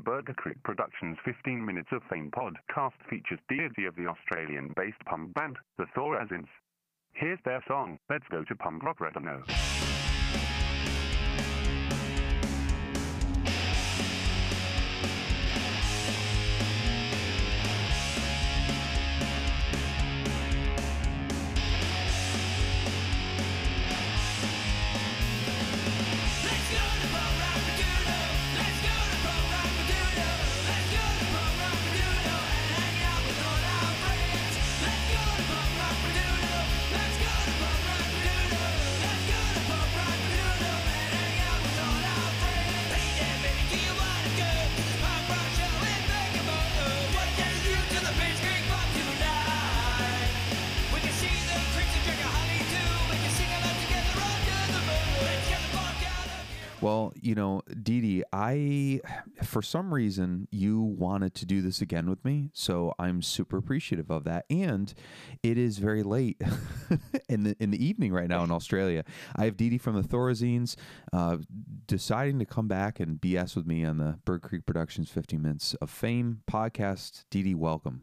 The Burger Creek Productions 15 Minutes of Fame podcast features Deity of the Australian-based punk band, the Thorazines. Here's their song, Let's Go to Punk Rock Retino. I, for some reason, you wanted to do this again with me. So I'm super appreciative of that. And it is very late in the in the evening right now in Australia. I have Dee from the Thorazines uh, deciding to come back and BS with me on the Bird Creek Productions 15 Minutes of Fame podcast. Dee, welcome.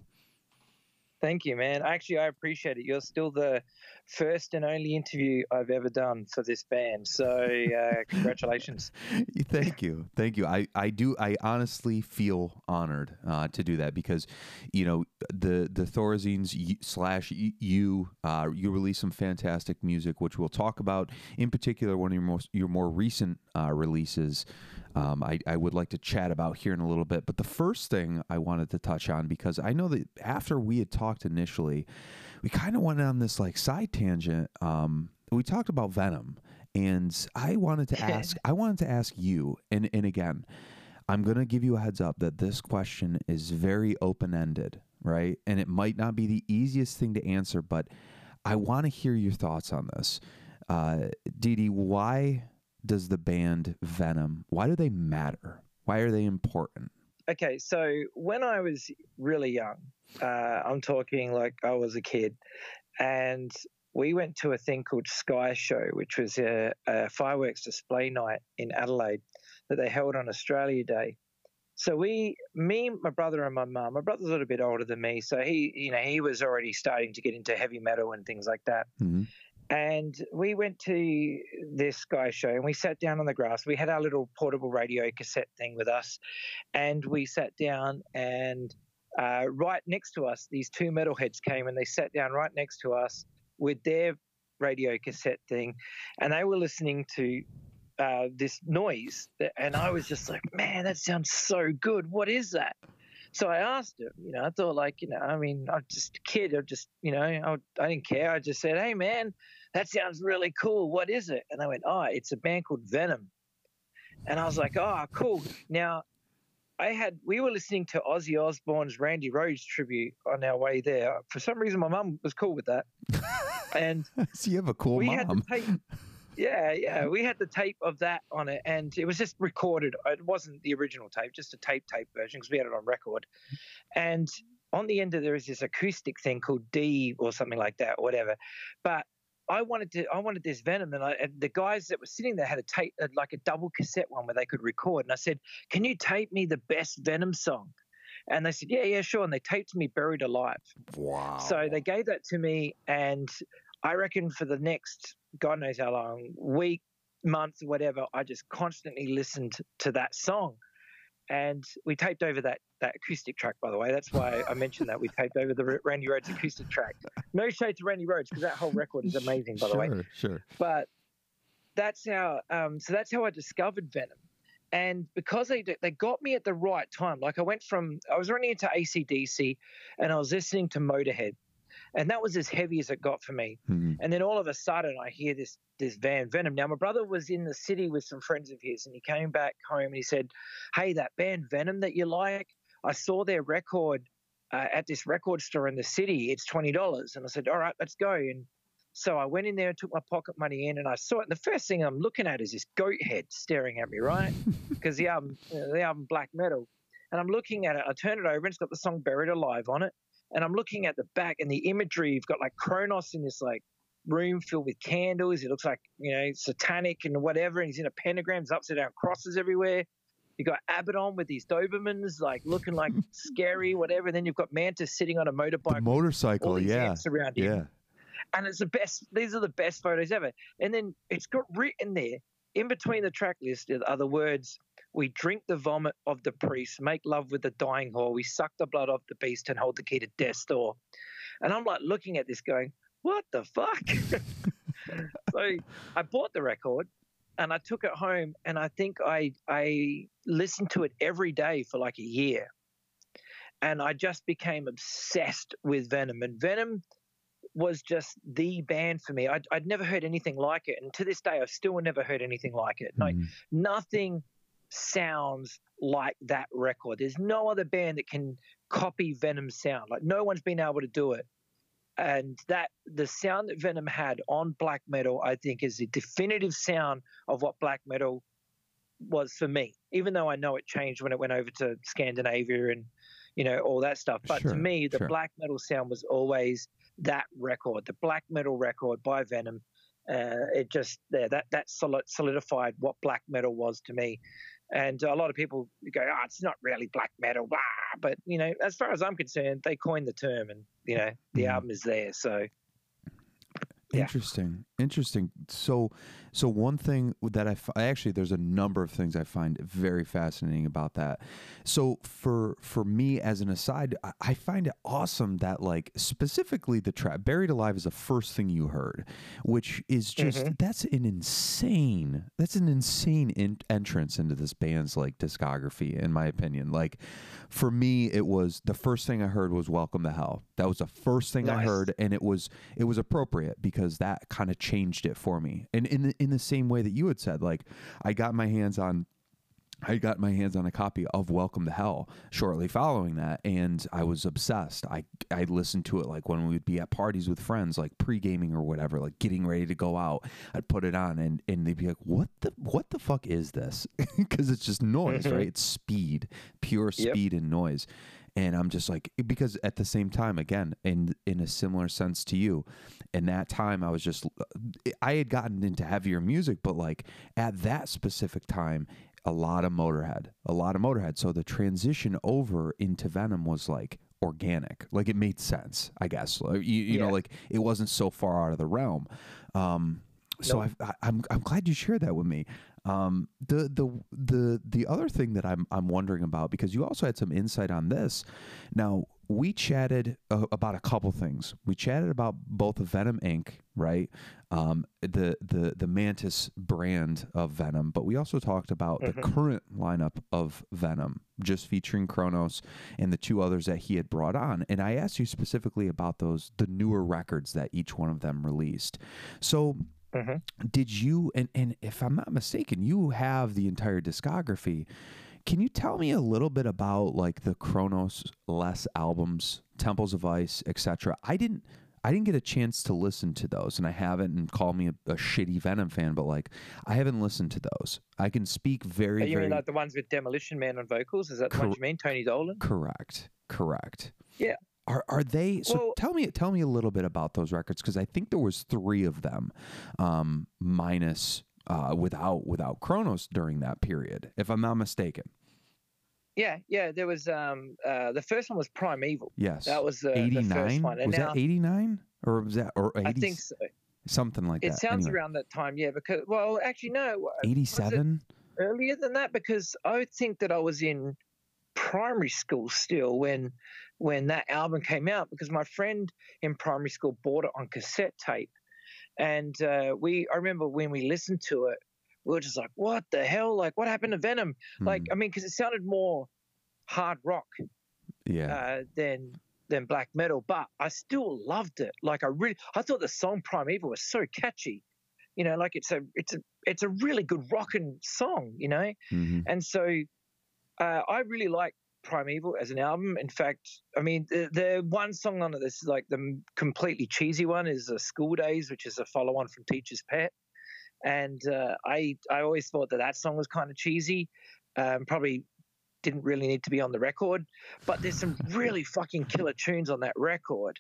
Thank you, man. Actually, I appreciate it. You're still the first and only interview I've ever done for this band. So, uh, congratulations. Thank you, thank you. I, I do. I honestly feel honored uh, to do that because, you know, the the Thorazines slash you uh, you release some fantastic music, which we'll talk about. In particular, one of your most your more recent uh, releases, um, I I would like to chat about here in a little bit. But the first thing I wanted to touch on because I know that after we had talked initially, we kind of went on this like side tangent. Um, we talked about Venom, and I wanted to ask. I wanted to ask you, and and again, I'm gonna give you a heads up that this question is very open ended, right? And it might not be the easiest thing to answer, but I want to hear your thoughts on this. Uh, Dee, why does the band Venom? Why do they matter? Why are they important? Okay, so when I was really young, uh, I'm talking like I was a kid, and we went to a thing called Sky Show, which was a, a fireworks display night in Adelaide that they held on Australia Day. So we, me, my brother, and my mum. My brother's a little bit older than me, so he, you know, he was already starting to get into heavy metal and things like that. Mhm. And we went to this Sky Show and we sat down on the grass. We had our little portable radio cassette thing with us, and we sat down and uh, right next to us, these two metalheads came and they sat down right next to us with their radio cassette thing, and they were listening to uh, this noise, and I was just like, "Man, that sounds so good. What is that?" So I asked him. You know, I thought like, you know, I mean, I'm just a kid. I just, you know, I, I didn't care. I just said, "Hey, man, that sounds really cool. What is it?" And they went, "Oh, it's a band called Venom." And I was like, "Oh, cool." Now, I had we were listening to Ozzy Osbourne's Randy Rhoads tribute on our way there. For some reason, my mum was cool with that, and so you have a cool we had mom. the tape. Yeah, yeah, we had the tape of that on it, and it was just recorded. It wasn't the original tape, just a tape tape version because we had it on record. And on the end of there is this acoustic thing called Dee or something like that, or whatever. But I wanted to, I wanted this Venom, and, I, and the guys that were sitting there had a tape, uh, like a double cassette one where they could record. And I said, "Can you tape me the best Venom song?" And they said, "Yeah, yeah, sure." And they taped me "Buried Alive." wow. So they gave that to me, and I reckon for the next God knows how long, week, month, or whatever, I just constantly listened to that song. And we taped over that that acoustic track, by the way. That's why I mentioned that we taped over the Randy Rhoads acoustic track. No shade to Randy Rhoads because that whole record is amazing, by the way sure, sure. but that's how um, so that's how I discovered Venom. And because they they got me at the right time, like I went from I was running into ACDC and I was listening to Motorhead, and that was as heavy as it got for me. Mhm. And then all of a sudden, I hear this this band Venom. Now my brother was in the city with some friends of his, and he came back home and he said, "Hey, that band Venom that you like, I saw their record uh, at this record store in the city. It's twenty dollars." And I said, "All right, let's go." And so I went in there and took my pocket money in, and I saw it. And the first thing I'm looking at is this goat head staring at me, right? Because the album, the album Black Metal, and I'm looking at it. I turn it over, and it's got the song "Buried Alive" on it. And I'm looking at the back and the imagery. You've got like Cronos in this like room filled with candles. It looks like you know satanic and whatever. And he's in a pentagram. There's upside down crosses everywhere. You've got Abaddon with these Dobermans, like looking like scary, whatever. And then you've got Mantas sitting on a The motorbike, all motorcycle, yeah. around him. Yeah. And it's the best. These are the best photos ever. And then it's got written there in between the track list are the words. We drink the vomit of the priest, make love with the dying whore. We suck the blood of the beast and hold the key to death's door. And I'm like looking at this, going, "What the fuck?" so I bought the record, and I took it home, and I think I I listened to it every day for like a year, and I just became obsessed with Venom. And Venom was just the band for me. I'd, I'd never heard anything like it, and to this day, I've still never heard anything like it. Like Mhm. nothing sounds like that record. There's no other band that can copy Venom's sound. Like no one's been able to do it. And that the sound that Venom had on black metal, I think, is the definitive sound of what black metal was for me. Even though I know it changed when it went over to Scandinavia and you know all that stuff, but Sure, to me, the sure. black metal sound was always that record, the black metal record by Venom. Uh, it just there that that solidified what black metal was to me. And a lot of people go, "Oh, it's not really black metal," blah. but you know, as far as I'm concerned, they coined the term, and you know, the Mhm. album is there. So Yeah. Interesting. Interesting. So, so one thing that I actually there's a number of things I find very fascinating about that. So for for me as an aside, I, I find it awesome that like specifically the track "Buried Alive" is the first thing you heard, which is just Mhm. that's an insane that's an insane in, entrance into this band's like discography in my opinion. Like for me, it was the first thing I heard was "Welcome to Hell." That was the first thing I heard, and it was it was appropriate because that kind of changed it for me. And in the, in the same way that you had said, like I got my hands on. I got my hands on a copy of Welcome to Hell shortly following that, and I was obsessed. I I listened to it like when we would be at parties with friends, like pre gaming or whatever, like getting ready to go out. I'd put it on, and and they'd be like, "What the what the fuck is this?" Because it's just noise, right? It's speed, pure Yep. speed and noise and I'm just like because at the same time again in in a similar sense to you in that time I was just I had gotten into heavier music but like at that specific time a lot of Motorhead a lot of Motorhead. So the transition over into Venom was like organic. Like it made sense I guess. You, you know like it wasn't so far out of the realm. Um so Nope. I've, I, I'm I'm glad you shared that with me. Um, the the the the other thing that I'm I'm wondering about because you also had some insight on this. Now we chatted uh, about a couple things. We chatted about both Venom Inc. Right, um, the the the Mantas brand of Venom, but we also talked about the Mhm. current lineup of Venom, just featuring Cronos and the two others that he had brought on. And I asked you specifically about those the newer records that each one of them released. So Mhm. did you and, and if i'm not mistaken you have the entire discography can you tell me a little bit about like the Cronos less albums temples of ice etc i didn't i didn't get a chance to listen to those and i haven't and call me a, a shitty venom fan but like i haven't listened to those i can speak very Oh, you very mean like the ones with Demolition Man on vocals? Is that the Cor- ones you mean, Tony Dolan? correct correct Yeah. Are are they so Well- tell me tell me a little bit about those records because i think there was three of them um minus uh without without Cronos during that period if i'm not mistaken Yeah, yeah. There was um uh the first one was Prime Evil. yes That was the, the 89 first one, was now that 89 or was that or 80, I think so. something like it that It sounds Anyway, around that time. Yeah, because well, actually no, 87 earlier than that because I think that I was in primary school still when when that album came out because my friend in primary school bought it on cassette tape, and uh, we I remember when we listened to it, we were just like, what the hell? Like, what happened to Venom? Like, Hmm, I mean, because it sounded more hard rock yeah uh, than than black metal, but I still loved it. Like I really, I thought the song Prime Evil was so catchy. You know, like it's a it's a it's a really good rocking song. You know, mhm. and so uh, I really like Prime Evil as an album. In fact, I mean the, the one song on it that's like the completely cheesy one is uh, School Days, which is a follow-on from Teacher's Pet. And uh, I I always thought that that song was kind of cheesy. Um, probably didn't really need to be on the record, but there's some really fucking killer tunes on that record.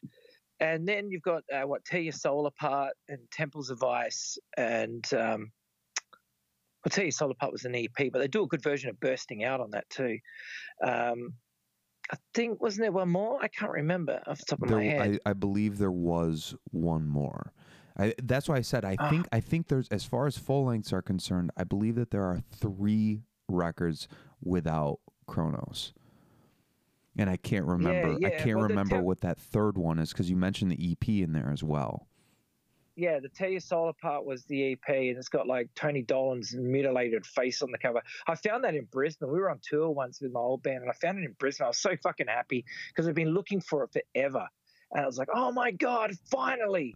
And then you've got uh, what Tear Your Soul Apart and Temples of Ice and um, I'll tell you, Soul Apart was an EP, but they do a good version of Bursting Out on that too. Um, I think wasn't there one more? I can't remember off the top of my head. I, I believe there was one more. I, that's why I said I Ah. think I think there's as far as full lengths are concerned, I believe that there are three records without Cronos. And I can't remember. I yeah, can't well, remember what that third one is because you mentioned the EP in there as well. Yeah, the Your Soul Apart was the EP, and it's got like Tony Dolan's mutilated face on the cover. I found that in Brisbane. We were on tour once with my old band, and I found it in Brisbane. I was so fucking happy because I've been looking for it forever. And I was like, "Oh my god, finally,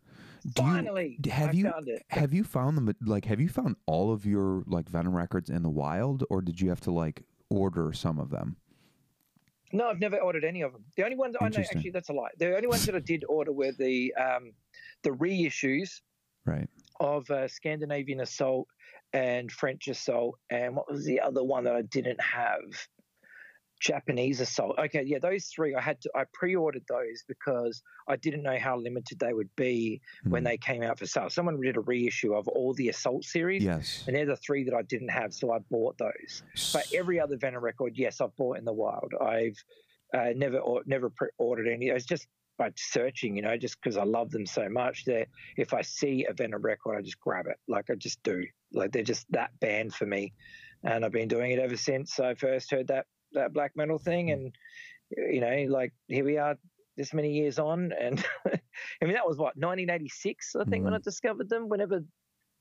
Do finally!" d- have I you found it. have you found them like have you found all of your like Venom records in the wild or did you have to like order some of them? No, I've never ordered any of them. The only ones I know, actually, that's a lie. The only ones that I did order were the um, the reissues Right. of uh, Scandinavian Assault and French Assault, and what was the other one that I didn't have? Japanese Assault. Okay, yeah, those three I had to. I pre-ordered those because I didn't know how limited they would be when Mhm. they came out for sale. Someone did a reissue of all the Assault series, Yes. and they're the three that I didn't have, so I bought those. But every other Venom record, yes, I've bought in the wild. I've uh, never or, never pre- ordered any. It's just by searching, you know, just because I love them so much that if I see a Venom record, I just grab it. Like I just do. Like they're just that band for me, and I've been doing it ever since I first heard that that black metal thing, and you know, like here we are. This many years on, and I mean that was what 1986, I think, when I discovered them. Whenever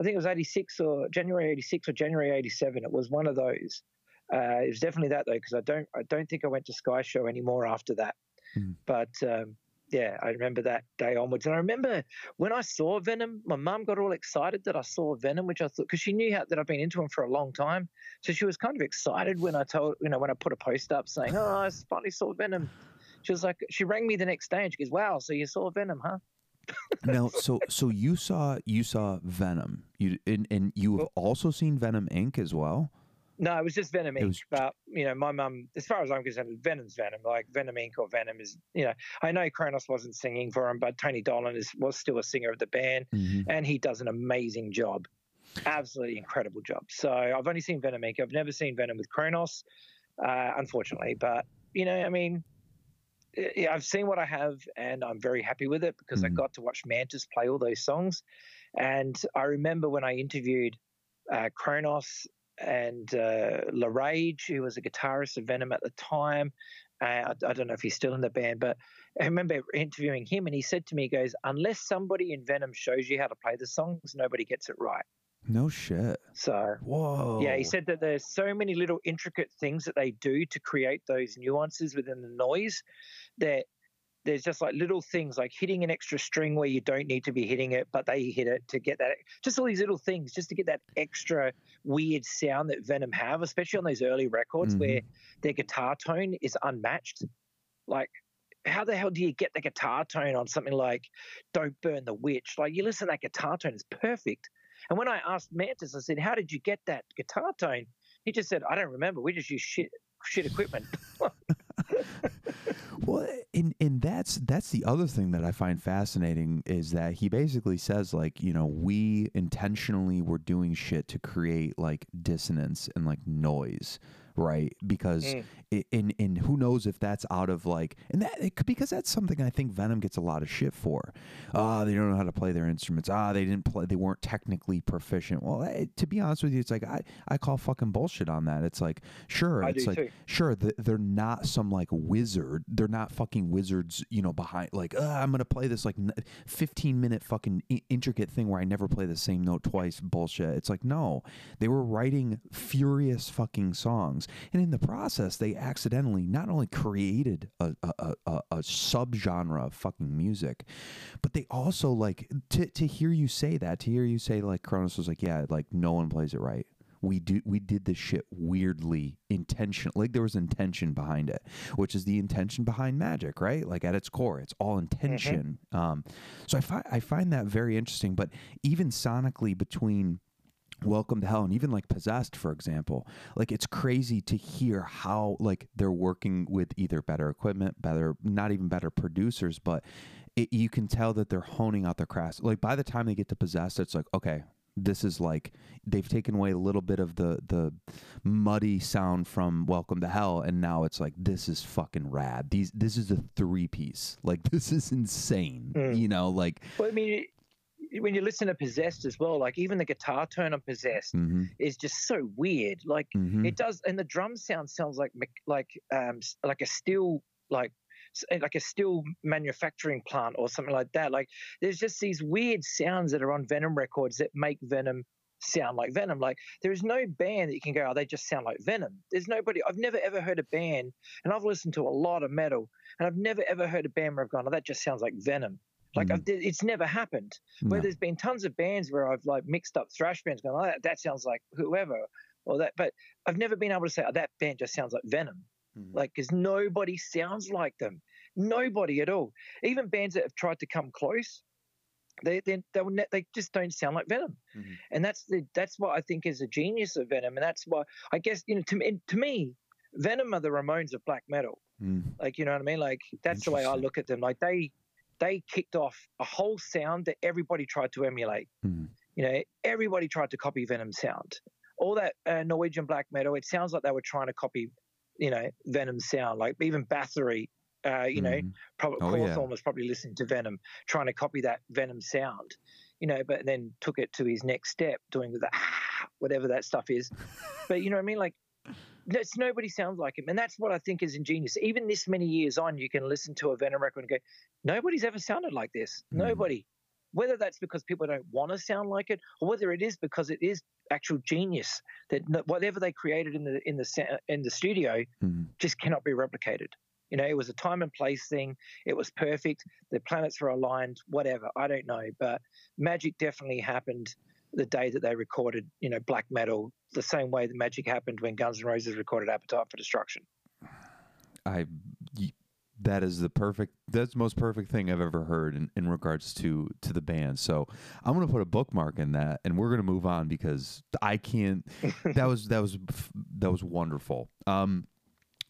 I think it was 86 or January 86 or January 87. It was one of those. Uh, it was definitely that though, because I don't I don't think I went to Sky Show anymore after that. Mm. But um, yeah, I remember that day onwards, and I remember when I saw Venom, my mum got all excited that I saw Venom, which I thought because she knew how, that I've been into him for a long time, so she was kind of excited when I told you know when I put a post up saying, "Oh, I finally saw Venom." She was like, she rang me the next day and she goes, "Wow, so you saw Venom, huh?" now so so you saw you saw Venom. You and, and you have also seen Venom Inc. as well? No, it was just Venom Inc. was- But you know, my mum, as far as I'm concerned, Venom's Venom. Like Venom Inc. or Venom is, you know, I know Cronos wasn't singing for him, but Tony Dolan is was still a singer of the band, Mhm. and he does an amazing job, absolutely incredible job. So I've only seen Venom Inc. I've never seen Venom with Cronos, uh, unfortunately. But you know, I mean. Yeah, I've seen what I have, and I'm very happy with it because I Mhm. got to watch Mantas play all those songs. And I remember when I interviewed uh, Cronos and uh, LaRage, who was a guitarist of Venom at the time. Uh, I, I don't know if he's still in the band, but I remember interviewing him, and he said to me, "He goes, unless somebody in Venom shows you how to play the songs, nobody gets it right." No shit. So Whoa. yeah, he said that there's so many little intricate things that they do to create those nuances within the noise that there's just like little things like hitting an extra string where you don't need to be hitting it, but they hit it to get that. Just all these little things, just to get that extra weird sound that Venom have, especially on those early records where mm-hmm. their guitar tone is unmatched. Like, how the hell do you get the guitar tone on something like "Don't Burn the Witch"? Like, you listen to that guitar tone, it's perfect. And when I asked Mantas, I said, "How did you get that guitar tone?" He just said, "I don't remember. We just use shit shit equipment." Well, and and that's that's the other thing that I find fascinating is that he basically says like you know we intentionally were doing shit to create like dissonance and like noise, right? Because Mm. i and and who knows if that's out of like and that it because that's something I think Venom gets a lot of shit for. Ah, they don't know how to play their instruments. Ah, they didn't play. They weren't technically proficient. Well, eh, to be honest with you, it's like I I call fucking bullshit on that. It's like sure, I it's like too. sure th- they're not some like wizard they're not fucking wizards you know behind like uh, i'm gonna play this like 15 minute fucking I- intricate thing where i never play the same note twice bullshit it's like no they were writing furious fucking songs and in the process they accidentally not only created a, a, a, a, subgenre of fucking music but they also like to, to hear you say that to hear you say like Cronos was like yeah like no one plays it right. We do we did this shit weirdly intention like there was intention behind it which is the intention behind magic right? Like at its core it's all intention. Um so i find i find that very interesting but even sonically between Welcome to Hell and even like Possessed, for example, like it's crazy to hear how like they're working with either better equipment, better, not even better producers, but it, you can tell that they're honing out their craft. Like by the time they get to Possessed, it's like, okay, This is like they've taken away a little bit of the the muddy sound from Welcome to Hell, and now it's like this is fucking rad. These this is a three piece. Like this is insane. Mm. You know, like Well, I mean, when you listen to Possessed as well, like even the guitar tone on Possessed mhm, is just so weird. Like mhm. it does, and the drum sound sounds like like um like a steel like like a steel manufacturing plant or something like that. Like there's just these weird sounds that are on Venom records that make Venom sound like Venom. Like there is no band that you can go, oh, they just sound like Venom. There's nobody. I've never ever heard a band, and I've listened to a lot of metal, and I've never ever heard a band where I've gone, oh, that just sounds like Venom. Like. I've, it's never happened. Where No. there's been tons of bands where I've like mixed up thrash bands, going, oh, that, that sounds like whoever, or that. But I've never been able to say, oh, that band just sounds like Venom. Mhm. Like, because nobody sounds like them. Nobody at all. Even bands that have tried to come close, they they they, ne- they just don't sound like Venom. Mhm. And that's the that's what I think is a genius of Venom, and that's why I guess you know to me to me, Venom are the Ramones of black metal. Mm. Like you know what I mean? Like that's the way I look at them. Like they they kicked off a whole sound that everybody tried to emulate. Mhm. You know, everybody tried to copy Venom sound. All that uh, Norwegian black metal, it sounds like they were trying to copy, you know, Venom sound. Like even Bathory, uh, you know, Mhm. probably Oh, yeah. Was probably listening to Venom, trying to copy that Venom sound. You know, but then took it to his next step, doing the whatever that stuff is. But you know what I mean? Like it's, nobody sounds like him, and that's what I think is ingenious. Even this many years on, you can listen to a Venom record and go, "Nobody's ever sounded like this. Mhm. Nobody." Whether that's because people don't want to sound like it, or whether it is because it is actual genius that whatever they created in the in the in the studio Mhm. just cannot be replicated. You know, it was a time and place thing. It was perfect. The planets were aligned. Whatever, I don't know, but magic definitely happened the day that they recorded, you know, black metal. The same way the magic happened when Guns N' Roses recorded Appetite for Destruction. I that is the perfect that's the most perfect thing I've ever heard in, in regards to to the band. So I'm gonna put a bookmark in that and we're gonna move on because I can't that was that was that was wonderful. Um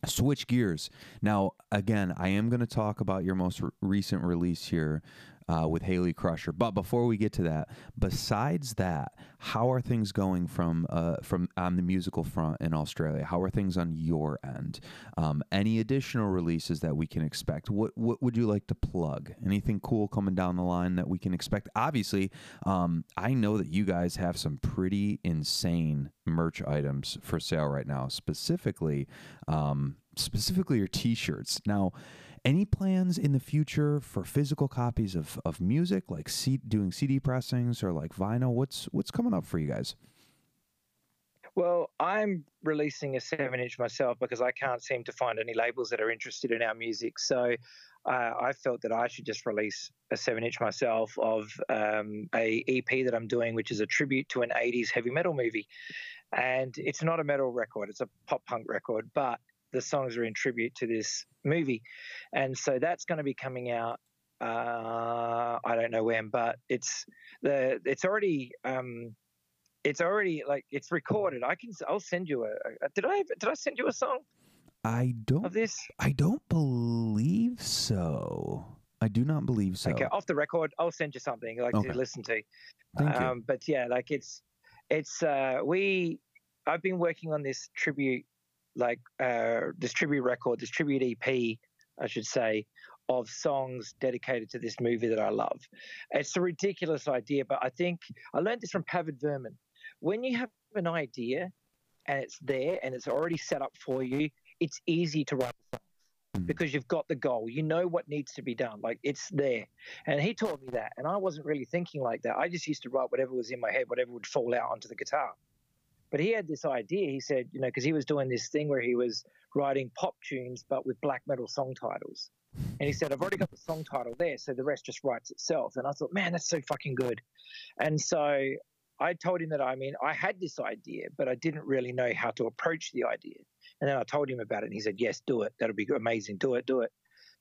switch gears. Now again, I am gonna talk about your most re- recent release here. Uh, with Haley Crusher, but before we get to that, besides that, how are things going from uh, from on the musical front in Australia? How are things on your end? Um, any additional releases that we can expect? What what would you like to plug? Anything cool coming down the line that we can expect? Obviously, um, I know that you guys have some pretty insane merch items for sale right now. Specifically, um, specifically your T-shirts. Now, any plans in the future for physical copies of, of music, like C- doing CD pressings or like vinyl? What's what's coming up for you guys? Well, I'm releasing a seven inch myself because I can't seem to find any labels that are interested in our music. So uh, I felt that I should just release a seven inch myself of um, a EP that I'm doing, which is a tribute to an 80s heavy metal movie. And it's not a metal record, it's a pop punk record, but the songs are in tribute to this movie. And so that's going to be coming out. Uh, I don't know when, but it's the it's already um, it's already like it's recorded. I can I'll send you a, a did I did I send you a song I don't of this? I don't believe so. I do not believe so. Okay, off the record, I'll send you something like Okay. to listen to. Thank you. Um, but yeah, like it's it's uh, we I've been working on this tribute like uh, this tribute record, this tribute EP, I should say, of songs dedicated to this movie that I love. It's a ridiculous idea, but I think I learned this from Pavid Verman. When you have an idea and it's there and it's already set up for you, it's easy to write songs Mhm. because you've got the goal. You know what needs to be done. Like it's there. And he taught me that. And I wasn't really thinking like that. I just used to write whatever was in my head, whatever would fall out onto the guitar. But he had this idea. He said, you know, because he was doing this thing where he was writing pop tunes, but with black metal song titles. And he said, I've already got the song title there, so the rest just writes itself. And I thought, man, that's so fucking good. And so I told him that, I mean, I had this idea, but I didn't really know how to approach the idea. And then I told him about it, and he said, yes, do it. That'll be amazing. Do it, do it.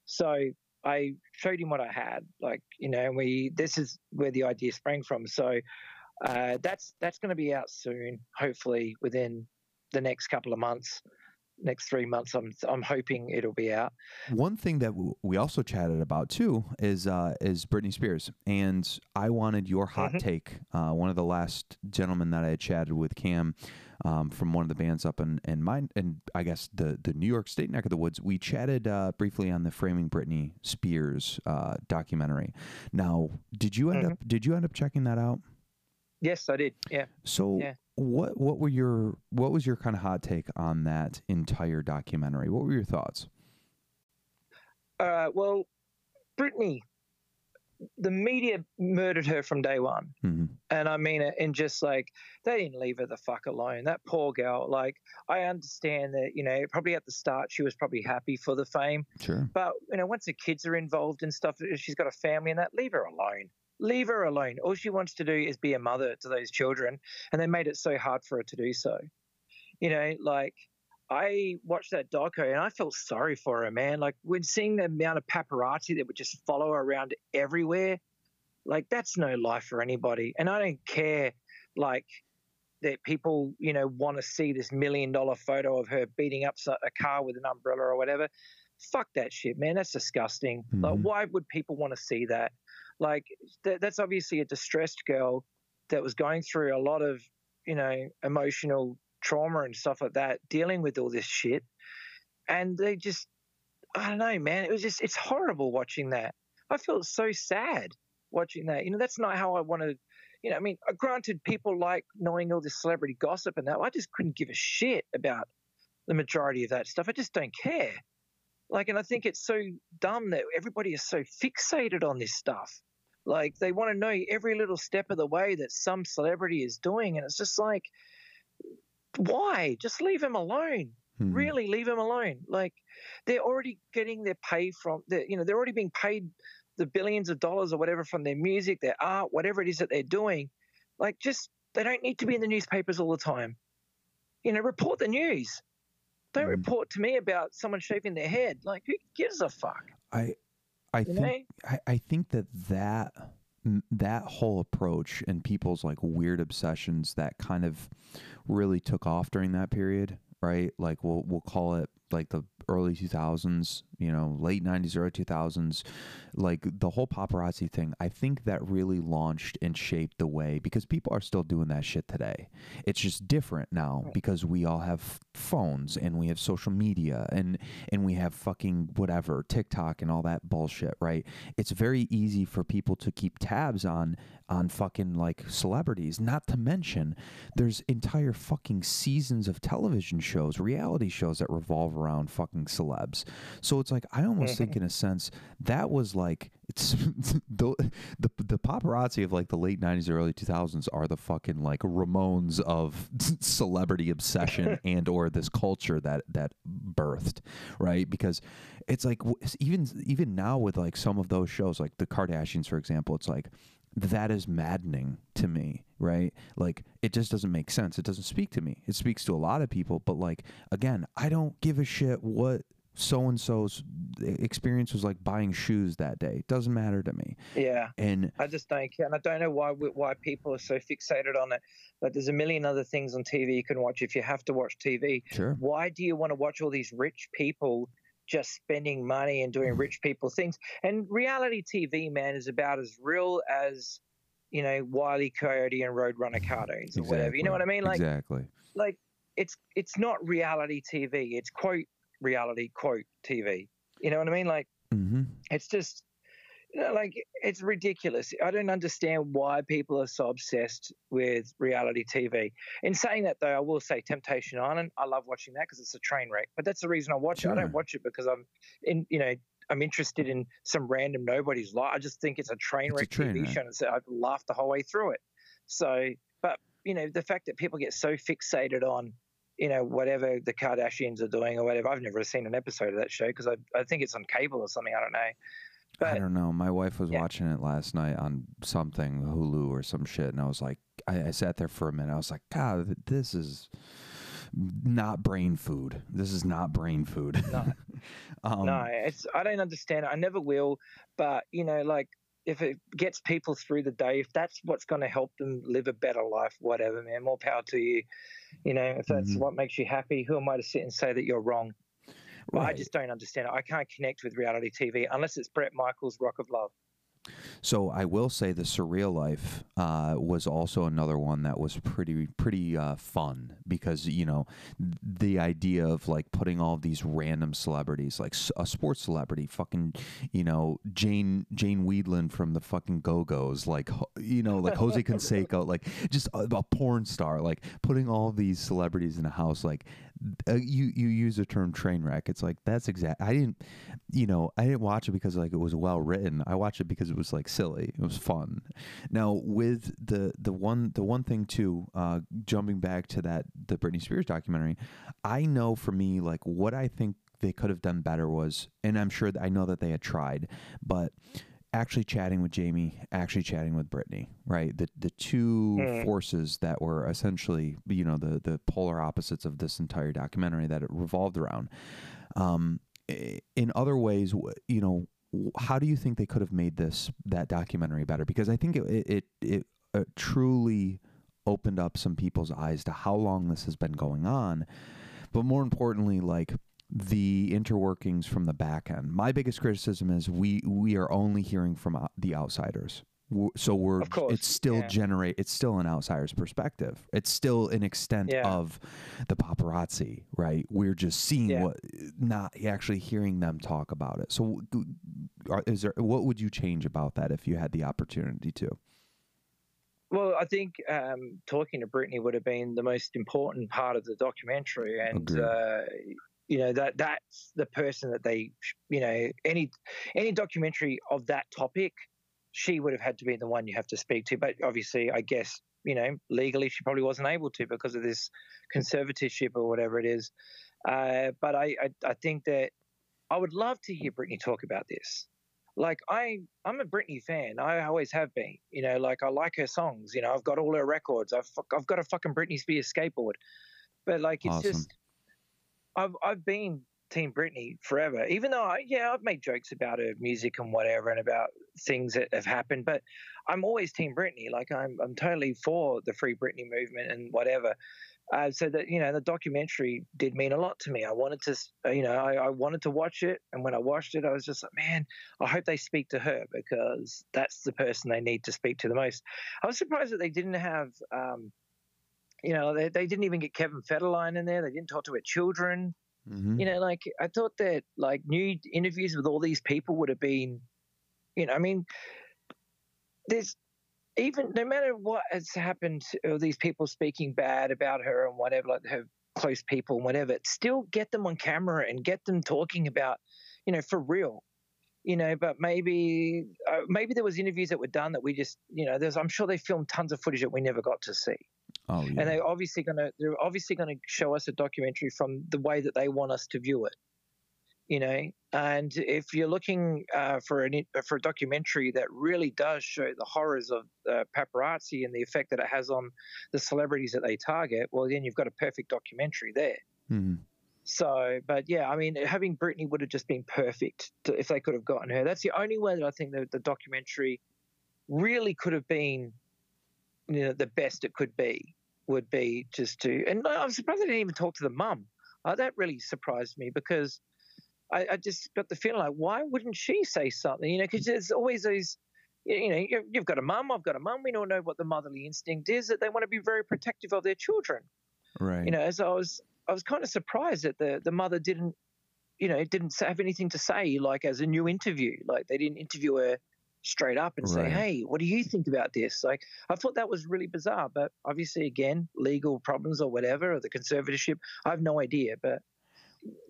So I showed him what I had, like, you know, and we, this is where the idea sprang from. So uh, that's that's going to be out soon, hopefully within the next couple of months. next three months. I'm I'm hoping it'll be out. One thing that w- we also chatted about too is uh, is Britney Spears, and I wanted your hot Mhm. take. Uh, one of the last gentlemen that I had chatted with, Cam, um, from one of the bands up in, in mine, and I guess the the New York State neck of the woods. We chatted uh, briefly on the Framing Britney Spears uh, documentary. Now, did you end Mhm. up did you end up checking that out? Yes, I did. Yeah. So Yeah. what what were your what was your kind of hot take on that entire documentary? What were your thoughts? Uh, well, Britney, the media murdered her from day one. hmm And I mean it in just like they didn't leave her the fuck alone. That poor girl. Like I understand that, you know, probably at the start she was probably happy for the fame. Sure. But you know, once the kids are involved and stuff, she's got a family and that, leave her alone. Leave her alone. All she wants to do is be a mother to those children, and they made it so hard for her to do so. You know, like I watched that doco and I felt sorry for her, man. Like when seeing the amount of paparazzi that would just follow her around everywhere, like that's no life for anybody. And I don't care, like that people, you know, want to see this million dollar photo of her beating up a car with an umbrella or whatever. Fuck that shit, man. That's disgusting. Like, Mhm. why would people want to see that? Like, th- that's obviously a distressed girl that was going through a lot of, you know, emotional trauma and stuff like that, dealing with all this shit. And they just, I don't know, man. It was just, it's horrible watching that. I felt so sad watching that. You know, that's not how I wanted. You know, I mean, uh, granted, people like knowing all this celebrity gossip and that. I just couldn't give a shit about the majority of that stuff. I just don't care. Like, and I think it's so dumb that everybody is so fixated on this stuff. Like, they want to know every little step of the way that some celebrity is doing, and it's just like, why? Just leave him alone. Mhm. really leave them alone. Like they're already getting their pay from the you know they're already being paid the billions of dollars or whatever from their music their art whatever it is that they're doing. Like just they don't need to be in the newspapers all the time. You know report the news. Don't Mhm. report to me about someone shaving their head. Like who gives a fuck? I I you think I, I think that that that whole approach and people's like weird obsessions that kind of really took off during that period, right? Like we'll we'll call it like the early 2000s, you know, late 90s, early 2000s, like the whole paparazzi thing. I think that really launched and shaped the way because people are still doing that shit today. It's just different now because we all have phones and we have social media and and we have fucking whatever TikTok and all that bullshit, right? It's very easy for people to keep tabs on on fucking like celebrities. Not to mention, there's entire fucking seasons of television shows, reality shows that revolve around fucking celebs. So it's like I almost think, in a sense, that was like it's the, the the paparazzi of like the late '90s, early 2000s are the fucking like Ramones of celebrity obsession and or this culture that that birthed, right? Because it's like even even now with like some of those shows, like the Kardashians, for example, it's like that is maddening to me, right? Like it just doesn't make sense. It doesn't speak to me. It speaks to a lot of people, but like again, I don't give a shit what so and so's experience was like buying shoes that day. It doesn't matter to me. yeah And I just don't care, and I don't know why why people are so fixated on it. But there's a million other things on TV you can watch if you have to watch TV. sure, why do you want to watch all these rich people just spending money and doing rich people things? And reality TV, man, is about as real as you know Wiley. Coyote and Roadrunner cartoons or whatever. You know what I mean? Like, exactly. like it's it's not reality TV. It's quote reality quote TV. You know what I mean? Like, hmm it's just. You know, like it's ridiculous. I don't understand why people are so obsessed with reality TV. In saying that, though, I will say Temptation Island. I love watching that because it's a train wreck. But that's the reason I watch it. I don't watch it because I'm in. You know, I'm interested in some random nobody's life. I just think it's a train wreck TV show, and it's, I've laughed the whole way through it. So, but you know, the fact that people get so fixated on you know, whatever the Kardashians are doing or whatever. I've never seen an episode of that show because I, I think it's on cable or something. I don't know. I don't know. My wife was yeah. watching it last night on something Hulu or some shit, and I was like, I, I sat there for a minute. I was like, God, this is not brain food. This is not brain food. No. um, no, it's I don't understand it. I never will. But you know, like if it gets people through the day, if that's what's going to help them live a better life, whatever, man, more power to you. You know, if that's Mhm. what makes you happy, who am I to sit and say that you're wrong? But I just don't understand it. I can't connect with reality TV unless it's Bret Michaels' Rock of Love. So I will say the Surreal Life uh, was also another one that was pretty pretty uh, fun because you know the idea of like putting all these random celebrities like a sports celebrity, fucking you know Jane Jane Wiedlin from the fucking Go Go's, like you know like Jose Canseco, like just a, a porn star, like putting all these celebrities in a house, like uh, you you use the term train wreck. It's like that's exact. I didn't, you know, I didn't watch it because like it was well written. I watched it because it was like silly. It was fun. Now with the the one the one thing too, uh, jumping back to that the Britney Spears documentary, I know for me like what I think they could have done better was, and I'm sure that I know that they had tried, but actually chatting with Jamie, actually chatting with Britney, right? The the two Mm. forces that were essentially, you know, the the polar opposites of this entire documentary that it revolved around. Um, in other ways, you know, how do you think they could have made this that documentary better? Because I think it it it, it uh, truly opened up some people's eyes to how long this has been going on, but more importantly, like the interworkings from the back end. My biggest criticism is we we are only hearing from the outsiders. So we're it's still yeah. generate it's still an outsider's perspective. It's still an extent Yeah. of the paparazzi, right? We're just seeing Yeah. what not actually hearing them talk about it. So is there what would you change about that if you had the opportunity to? Well, I think um, talking to Britney would have been the most important part of the documentary, and uh, you know that that's the person that they, you know, any any documentary of that topic, she would have had to be the one you have to speak to. But obviously, I guess you know legally she probably wasn't able to because of this conservatorship or whatever it is. Uh, but I, I I think that I would love to hear Britney talk about this like I I'm a Britney fan. I always have been. You know, like I like her songs. You know, I've got all her records. I've I've got a fucking Britney Spears skateboard. But like it's Awesome. just I've I've been Team Britney forever. Even though I yeah I've made jokes about her music and whatever and about things that have happened, but I'm always Team Britney. Like I'm I'm totally for the Free Britney movement and whatever. Uh, so that you know the documentary did mean a lot to me. I wanted to, uh, you know, I, I wanted to watch it, and when I watched it, I was just like, man, I hope they speak to her because that's the person they need to speak to the most. I was surprised that they didn't have, um, you know, they, they didn't even get Kevin Federline in there. They didn't talk to her children. Mm-hmm. You know, like I thought that like new interviews with all these people would have been, you know, I mean, there's even no matter what has happened, or these people speaking bad about her and whatever, like her close people and whatever, still get them on camera and get them talking about, you know, for real. You know, but maybe uh, maybe there was interviews that were done that we just, you know, there's I'm sure they filmed tons of footage that we never got to see Oh yeah. and they're obviously going to they're obviously going to show us a documentary from the way that they want us to view it you know and if you're looking uh, for an for a documentary that really does show the horrors of uh, paparazzi and the effect that it has on the celebrities that they target well then you've got a perfect documentary there Mhm. so, but yeah, I mean, having Britney would have just been perfect to, if they could have gotten her. That's the only way that I think that the documentary really could have been, you know, the best it could be would be just to. And I'm surprised they didn't even talk to the mum. Uh, that really surprised me because I, I just got the feeling like, why wouldn't she say something? You know, because there's always these. You know, you- you've got a mum, I've got a mum. We all know what the motherly instinct is that they want to be very protective of their children Right. you know, as I was, I was kind of surprised that the the mother didn't, you know, didn't have anything to say, like as a new interview, like they didn't interview her straight up and say, hey, what do you think about this? Like, I thought that was really bizarre, but obviously, again, legal problems or whatever, or the conservatorship, I have no idea. But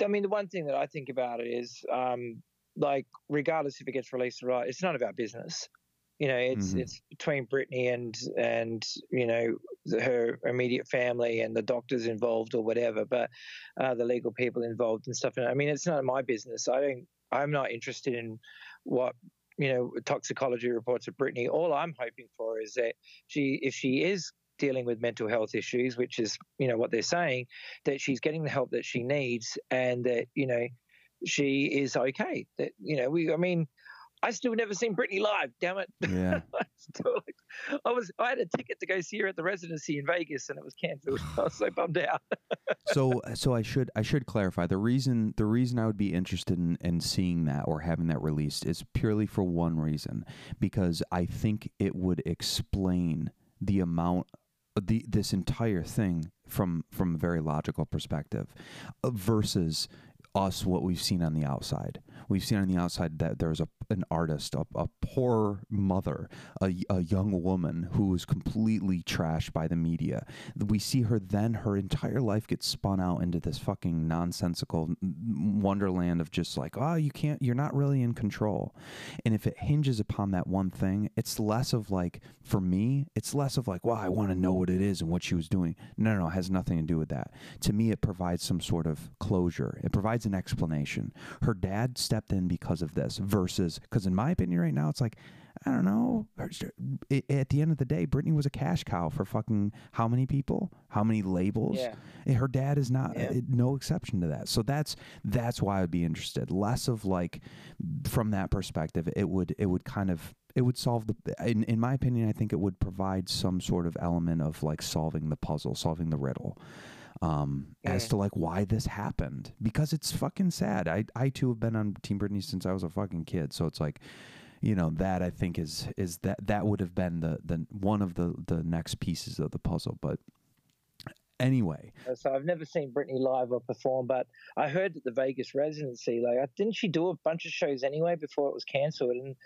I mean, the one thing that I think about it is, um, like, regardless if it gets released or not, it's none of our business. You know, it's Mhm. it's between Britney and and you know her immediate family and the doctors involved or whatever, but uh, the legal people involved and stuff. And I mean, it's none of my business. I don't. I'm not interested in what you know toxicology reports of Britney. All I'm hoping for is that she, if she is dealing with mental health issues, which is you know what they're saying, that she's getting the help that she needs and that you know she is okay. That you know we. I mean. I still never seen Britney live. Damn it! Yeah. I still, I was, I had a ticket to go see her at the residency in Vegas, and it was cancelled. I was so bummed out. so so I should I should clarify the reason the reason I would be interested in, in seeing that or having that released is purely for one reason because I think it would explain the amount the this entire thing from from a very logical perspective uh, versus us what we've seen on the outside. We've seen on the outside that there's a an artist, a, a poor mother, a, a young woman who was completely trashed by the media. We see her then her entire life gets spun out into this fucking nonsensical wonderland of just like, oh, you can't, you're not really in control. And if it hinges upon that one thing, it's less of like, for me, it's less of like, well, I want to know what it is and what she was doing. No, no, no, it has nothing to do with that. To me, it provides some sort of closure. It provides an explanation. Her dad stepped in because of this versus, because in my opinion right now, it's like, I don't know. At the end of the day, Britney was a cash cow for fucking how many people, how many labels. Yeah. Her dad is not Yeah. uh, no exception to that. So that's that's why I'd be interested. Less of like from that perspective, it would it would kind of it would solve the in in my opinion, I think it would provide some sort of element of like solving the puzzle, solving the riddle. Um, as Mm. to like why this happened because it's fucking sad. I I too have been on Team Britney since I was a fucking kid, so it's like you know that I think is is that that would have been the the one of the the next pieces of the puzzle. But anyway, So I've never seen Britney live or perform, but I heard that the Vegas residency, like, didn't she do a bunch of shows anyway before it was cancelled? And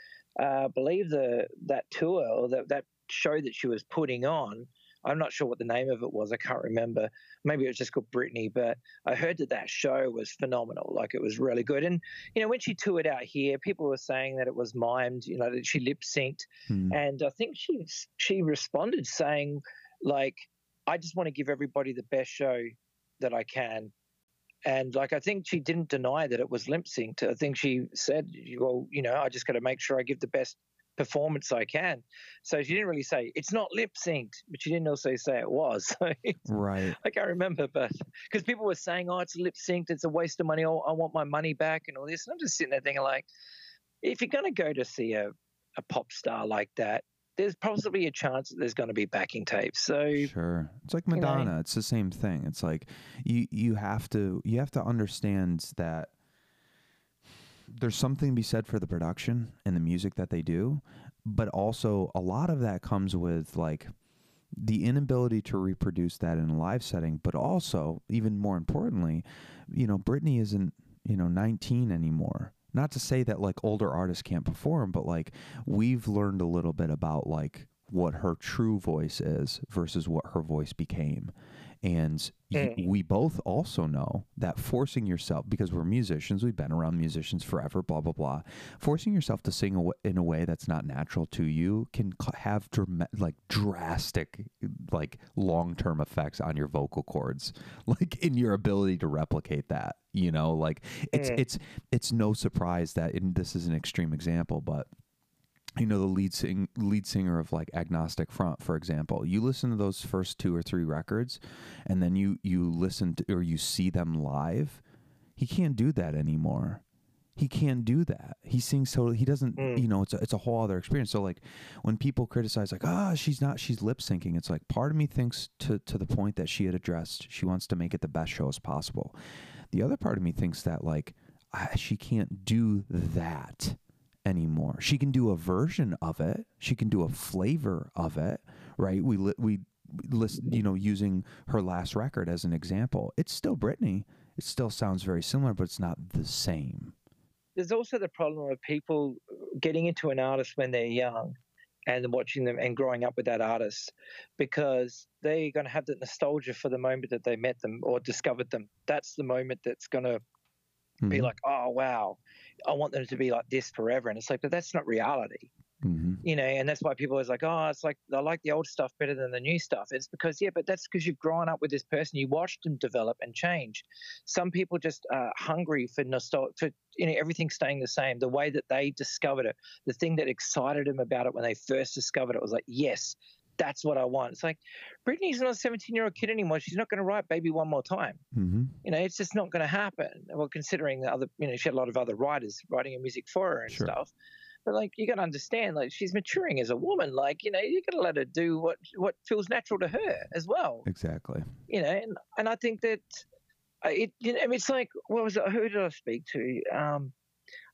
uh, I believe the that tour or that that show that she was putting on, I'm not sure what the name of it was. I can't remember. Maybe it was just called Britney, but I heard that that show was phenomenal. Like it was really good. And you know, when she toured out here, people were saying that it was mimed. You know, that she lip synced hmm, and I think she she responded saying, like, I just want to give everybody the best show that I can. And like, I think she didn't deny that it was lip synced. I think she said, well, you know, I just got to make sure I give the best performance I can. So she didn't really say it's not lip synced, but she didn't also say it was. So right. I can't remember, but because people were saying, oh, it's lip synced, it's a waste of money, oh, I want my money back, and all this. And I'm just sitting there thinking, like, if you're going to go to see a, a pop star like that, there's possibly a chance that there's going to be backing tapes. So, Sure. It's like you know. Madonna. It's the same thing. It's like you you have to you have to understand that there's something to be said for the production and the music that they do, but also a lot of that comes with like the inability to reproduce that in a live setting, but also even more importantly, you know, Britney isn't, you know, 19 anymore. Not to say that like older artists can't perform, but like we've learned a little bit about like what her true voice is versus what her voice became. And y- Mm. we both also know that forcing yourself, because we're musicians, we've been around musicians forever, blah, blah, blah. Forcing yourself to sing in a way that's not natural to you can c- have drama- like drastic, like long term effects on your vocal cords, like in your ability to replicate that. You know, like it's Mm. it's it's no surprise that, and this is an extreme example, but you know the lead sing lead singer of like agnostic front for example you listen to those first two or three records and then you you listen to or you see them live he can't do that anymore. He can't do that. He sings so he doesn't Mm. you know it's a, it's a whole other experience. So like when people criticize like ah she's not she's lip syncing it's like part of me thinks to to the point that she had addressed she wants to make it the best show as possible. The other part of me thinks that like ah, she can't do that anymore. She can do a version of it. She can do a flavor of it, right? We li- we list, you know, using her last record as an example. It's still Britney. It still sounds very similar, but it's not the same. there's also the problem of people getting into an artist when they're young and watching them and growing up with that artist because they're going to have that nostalgia for the moment that they met them or discovered them. That's the moment that's going to be Mhm. like, oh, wow, I want them to be like this forever. And it's like, but that's not reality. Mhm. you know, and that's why people are like, oh, it's like I like the old stuff better than the new stuff. It's because yeah, but that's because you've grown up with this person, you watched them develop and change. Some people just are hungry for nostalgia, for you know everything staying the same. The way that they discovered it, the thing that excited them about it when they first discovered it was like, yes, that's what I want. It's like Britney's not a 17 year old kid anymore. She's not going to write "Baby One More Time." Mhm. You know, it's just not going to happen. Well, considering the other, you know, she had a lot of other writers writing her music for her and Sure. stuff. But like you got to understand, like she's maturing as a woman. Like you know, you got to let her do what what feels natural to her as well. Exactly. You know, and and I think that uh, it. You know, I mean, it's like what was it? Who did I speak to? Um,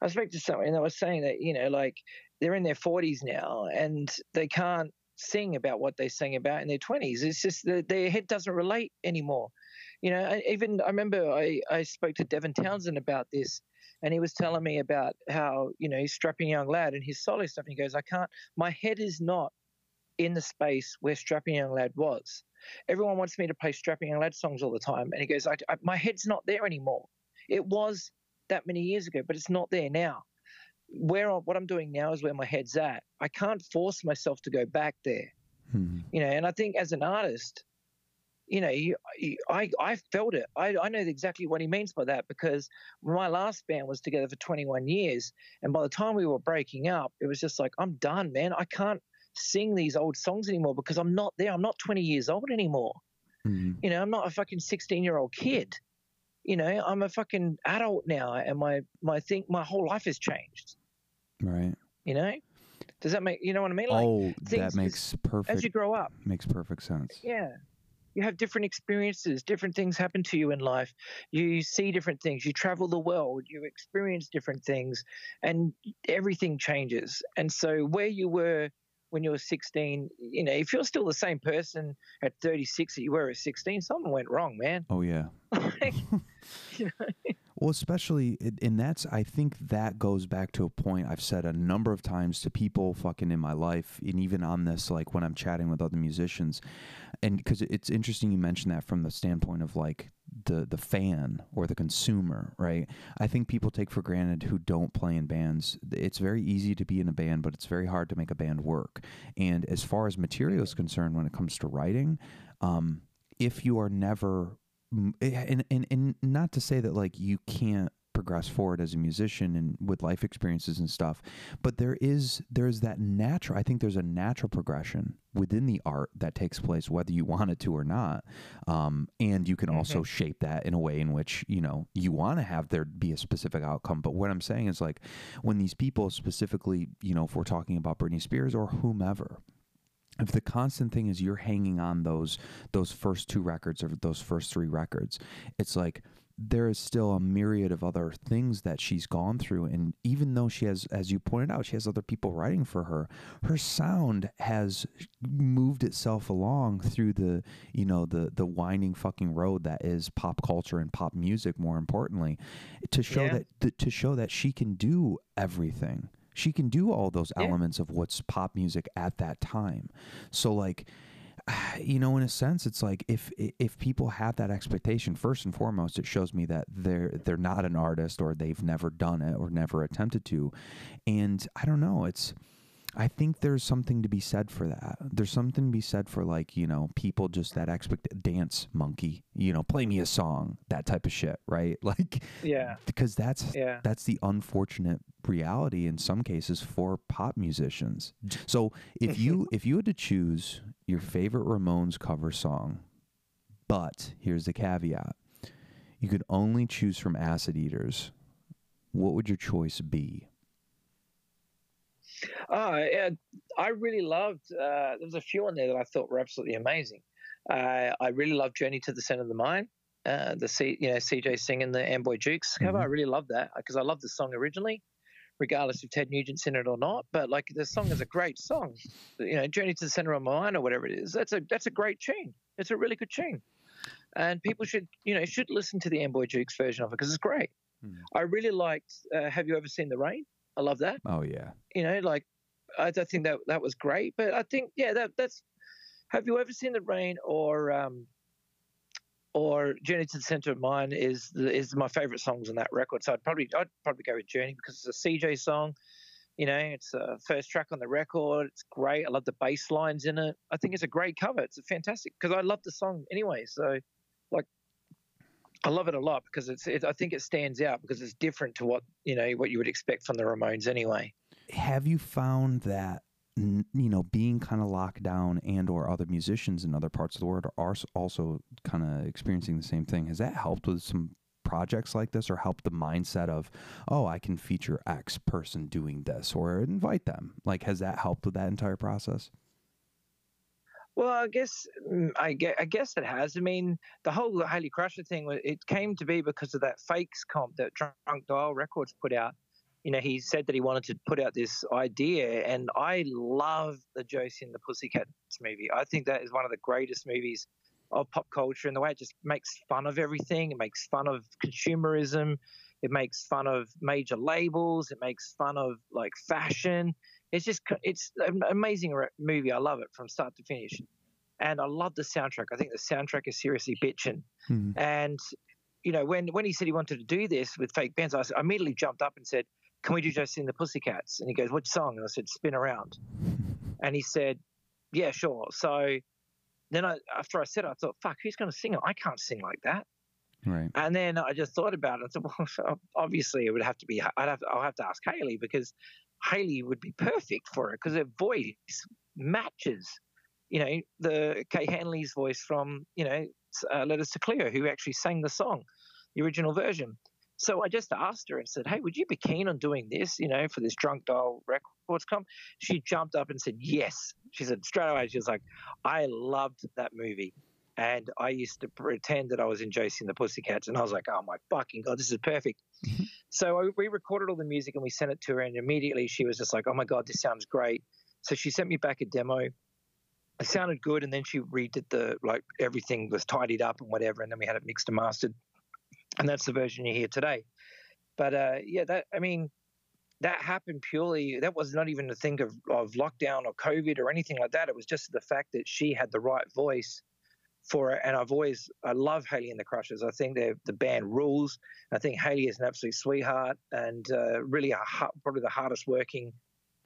I spoke to someone and they were saying that you know, like they're in their forties now and they can't sing about what they sang about in their twenties. It's just that their head doesn't relate anymore. You know, I- even I remember I, I spoke to Devin Townsend about this, and he was telling me about how you know he's strapping young lad and his solo stuff. And he goes, I can't. My head is not in the space where strapping young lad was. Everyone wants me to play strapping young lad songs all the time, and he goes, I, I, my head's not there anymore. It was that many years ago, but it's not there now. Where I'm, what I'm doing now is where my head's at. I can't force myself to go back there. Hmm. you know and i think as an artist you know you, you, i i felt it. I, I know exactly what he means by that because my last band was together for 21 years and by the time we were breaking up it was just like i'm done man. I can't sing these old songs anymore because i'm not there. I'm not 20 years old anymore. Hmm. you know i'm not a fucking 16 year old kid. You know i'm a fucking adult now and my my thing my whole life has changed Right. you know? Does that make you know what i mean? Like oh, that makes as perfect as you grow up. makes perfect sense. yeah. You have different experiences different things happen to you in life. You see different things. You travel the world. You experience different things and everything changes. And so where you were when you were 16 you know if you're still the same person at 36 that you were at 16 something went wrong man. Oh yeah. Like, you know, Well, especially, and that's, I think that goes back to a point I've said a number of times to people fucking in my life, and even on this, like when I'm chatting with other musicians. And because it's interesting you mentioned that from the standpoint of like the, the fan or the consumer, right? I think people take for granted who don't play in bands. It's very easy to be in a band, but it's very hard to make a band work. And as far as material is concerned, when it comes to writing, um, if you are never and, and and not to say that like you can't progress forward as a musician and with life experiences and stuff but there is there's that natural i think there's a natural progression within the art that takes place whether you want it to or not um, and you can also shape that in a way in which you know you want to have there be a specific outcome. But what i'm saying is like when these people specifically you know if we're talking about britney spears or whomever if the constant thing is you're hanging on those those first two records or those first three records it's like there is still a myriad of other things that she's gone through and even though she has as you pointed out she has other people writing for her her sound has moved itself along through the you know the the winding fucking road that is pop culture and pop music more importantly to show Yeah. that to show that she can do everything she can do all those Yeah. elements of what's pop music at that time so like you know in a sense it's like if if people have that expectation first and foremost it shows me that they're they're not an artist or they've never done it or never attempted to and i don't know it's I think there's something to be said for that. There's something to be said for like, you know, people just that expect dance monkey, you know, play me a song, that type of shit, right? Like yeah because that's Yeah. that's the unfortunate reality in some cases for pop musicians. So if you if you had to choose your favorite Ramones cover song, but here's the caveat. You could only choose from Acid Eaters. What would your choice be? Oh, yeah, I really loved. Uh, there was a few on there that I thought were absolutely amazing. Uh, I really loved "Journey to the Center of the Mind." Uh, the C, you know, CJ singing the Amboy Dukes cover. I really loved that because I loved the song originally, regardless if Ted Nugent's in it or not. But like the song is a great song. You know, "Journey to the Center of Mind" or whatever it is. That's a that's a great tune. It's a really good tune, and people should you know should listen to the Amboy Dukes version of it because it's great. Mhm. I really liked. Uh, Have you ever seen the rain? I love that Oh yeah. you know, like I don't think that that was great, but I think yeah, that that's. Have you ever seen the rain or um, or Journey to the Center of Mind is the, is my favorite songs on that record. So I'd probably I'd probably go with Journey because it's a CJ song. You know, it's a first track on the record. It's great. I love the bass lines in it. I think it's a great cover. It's a fantastic because I love the song anyway. So, like, I love it a lot because it's. It, I think it stands out because it's different to what you know what you would expect from the Ramones anyway. have you found that you know being kind of locked down and or other musicians in other parts of the world are also kind of experiencing the same thing has that helped with some projects like this or help the mindset of, oh, I can feature X person doing this or invite them? Like, has that helped with that entire process? Well, I guess mm, I guess, I guess it has. I mean, the whole Hayley Crusher thing, it came to be because of that fakes comp that Drunk Dial Records put out. You know, he said that he wanted to put out this idea, and I love the Josie and the Pussycats movie. I think that is one of the greatest movies of pop culture, and the way it just makes fun of everything. It makes fun of consumerism. It makes fun of major labels. It makes fun of like fashion. It's just it's an amazing movie. I love it from start to finish, and I love the soundtrack. I think the soundtrack is seriously bitching. Mhm. And you know, when when he said he wanted to do this with fake bands, I immediately jumped up and said, "Can we do Josie and the Pussycats?" And he goes, "Which song?" And I said, "Spin Around." And he said, "Yeah, sure." So then I, after I said it, I thought, "Fuck, who's going to sing it? I can't sing like that." Right. And then I just thought about it. I said, well, obviously it would have to be. I'd have. I'll have to ask Hayley because Hayley would be perfect for it because her voice matches. You know, the Kay Hanley's voice from you know uh, Letters to Cleo, who actually sang the song, the original version. So I just asked her and said, "Hey, would you be keen on doing this? You know, for this Drunk Dial Records comp?" She jumped up and said, "Yes." She said straight away. She was like, "I loved that movie." And I used to pretend that I was in Josie and the Pussycats, and I was like, "Oh my fucking god, this is perfect!" so I, we recorded all the music and we sent it to her, and immediately she was just like, "Oh my god, this sounds great!" So she sent me back a demo. It sounded good, and then she redid the like everything was tidied up and whatever, and then we had it mixed and mastered, and that's the version you hear today. But uh, yeah, that I mean, that happened purely. That was not even a thing of of lockdown or COVID or anything like that. It was just the fact that she had the right voice for it. And I've always, I love Hayley and the Crushers. I think they're the band rules. I think Hayley is an absolute sweetheart and uh, really a, probably the hardest working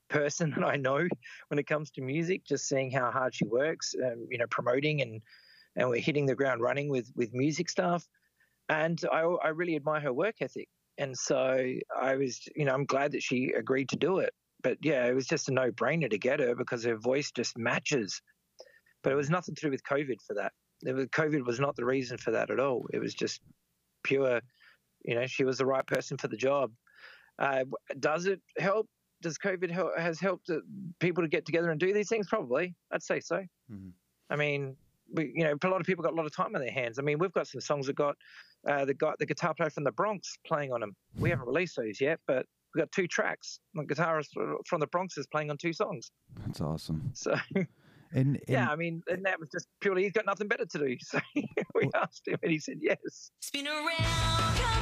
person that I know when it comes to music. Just seeing how hard she works, um, you know, promoting and and we're hitting the ground running with with music stuff. And I, I really admire her work ethic. And so I was, you know, I'm glad that she agreed to do it. But yeah, it was just a no brainer to get her because her voice just matches. But it was nothing to do with COVID for that. Was, COVID was not the reason for that at all. It was just pure, you know, she was the right person for the job. Uh, does it help? Does COVID help, has helped uh, people to get together and do these things? Probably, I'd say so. Mhm. I mean, we, you know, a lot of people got a lot of time on their hands. I mean, we've got some songs that got uh, the guy, the guitar player from the Bronx playing on them. We haven't released those yet, but we've got two tracks. The guitarist from the Bronx is playing on two songs. That's awesome. So And, and yeah, I mean, and that was just purely he's got nothing better to do. So we asked him, and he said yes. Spin around,